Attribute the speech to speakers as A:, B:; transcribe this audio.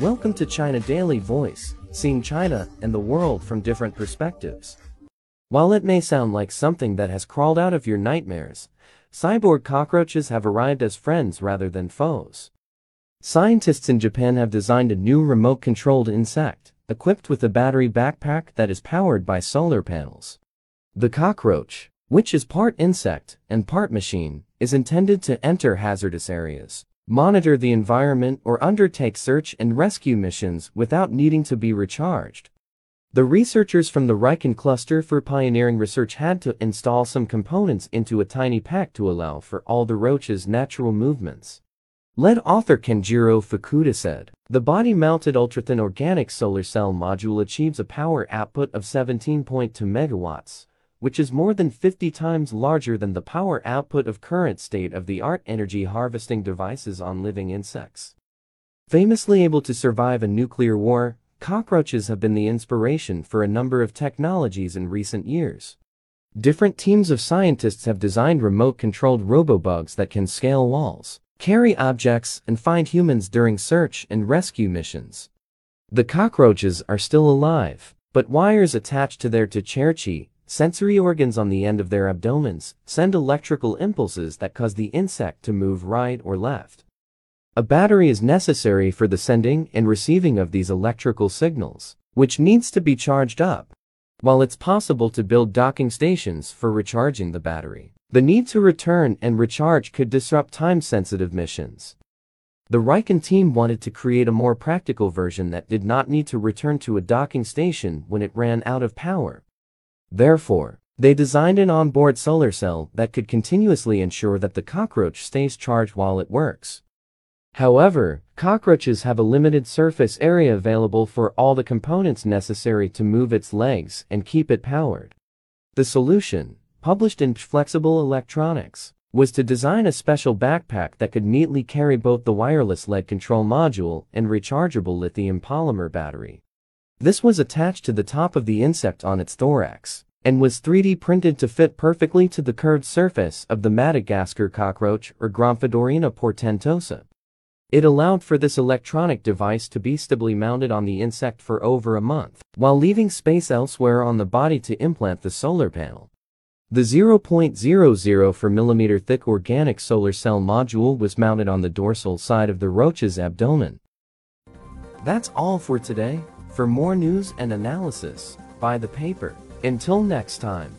A: Welcome to China Daily Voice, seeing China and the world from different perspectives. While it may sound like something that has crawled out of your nightmares, cyborg cockroaches have arrived as friends rather than foes. Scientists in Japan have designed a new remote-controlled insect, equipped with a battery backpack that is powered by solar panels. The cockroach, which is part insect and part machine, is intended to enter hazardous areas, monitor the environment or undertake search and rescue missions without needing to be recharged. The researchers from the Riken Cluster for Pioneering Research had to install some components into a tiny pack to allow for all the roach's natural movements. Lead author Kenjiro Fukuda said, the body-mounted ultra-thin organic solar cell module achieves a power output of 17.2 megawatts, which is more than 50 times larger than the power output of current state-of-the-art energy harvesting devices on living insects. Famously able to survive a nuclear war, cockroaches have been the inspiration for a number of technologies in recent years. Different teams of scientists have designed remote-controlled robobugs that can scale walls, carry objects, and find humans during search and rescue missions. The cockroaches are still alive, but wires attached to their cerci, Sensory organs on the end of their abdomens send electrical impulses that cause the insect to move right or left. A battery is necessary for the sending and receiving of these electrical signals, which needs to be charged up. While it's possible to build docking stations for recharging the battery, the need to return and recharge could disrupt time-sensitive missions. The Riken team wanted to create a more practical version that did not need to return to a docking station when it ran out of power. Therefore, they designed an onboard solar cell that could continuously ensure that the cockroach stays charged while it works. However, cockroaches have a limited surface area available for all the components necessary to move its legs and keep it powered. The solution, published in Flexible Electronics, was to design a special backpack that could neatly carry both the wireless leg control module and rechargeable lithium polymer battery. This was attached to the top of the insect on its thorax and was 3D printed to fit perfectly to the curved surface of the Madagascar cockroach or Gromphadorhina portentosa. It allowed for this electronic device to be stably mounted on the insect for over a month, while leaving space elsewhere on the body to implant the solar panel. The 0.004 millimeter thick organic solar cell module was mounted on the dorsal side of the roach's abdomen. That's all for today. For more news and analysis, buy the paper. Until next time.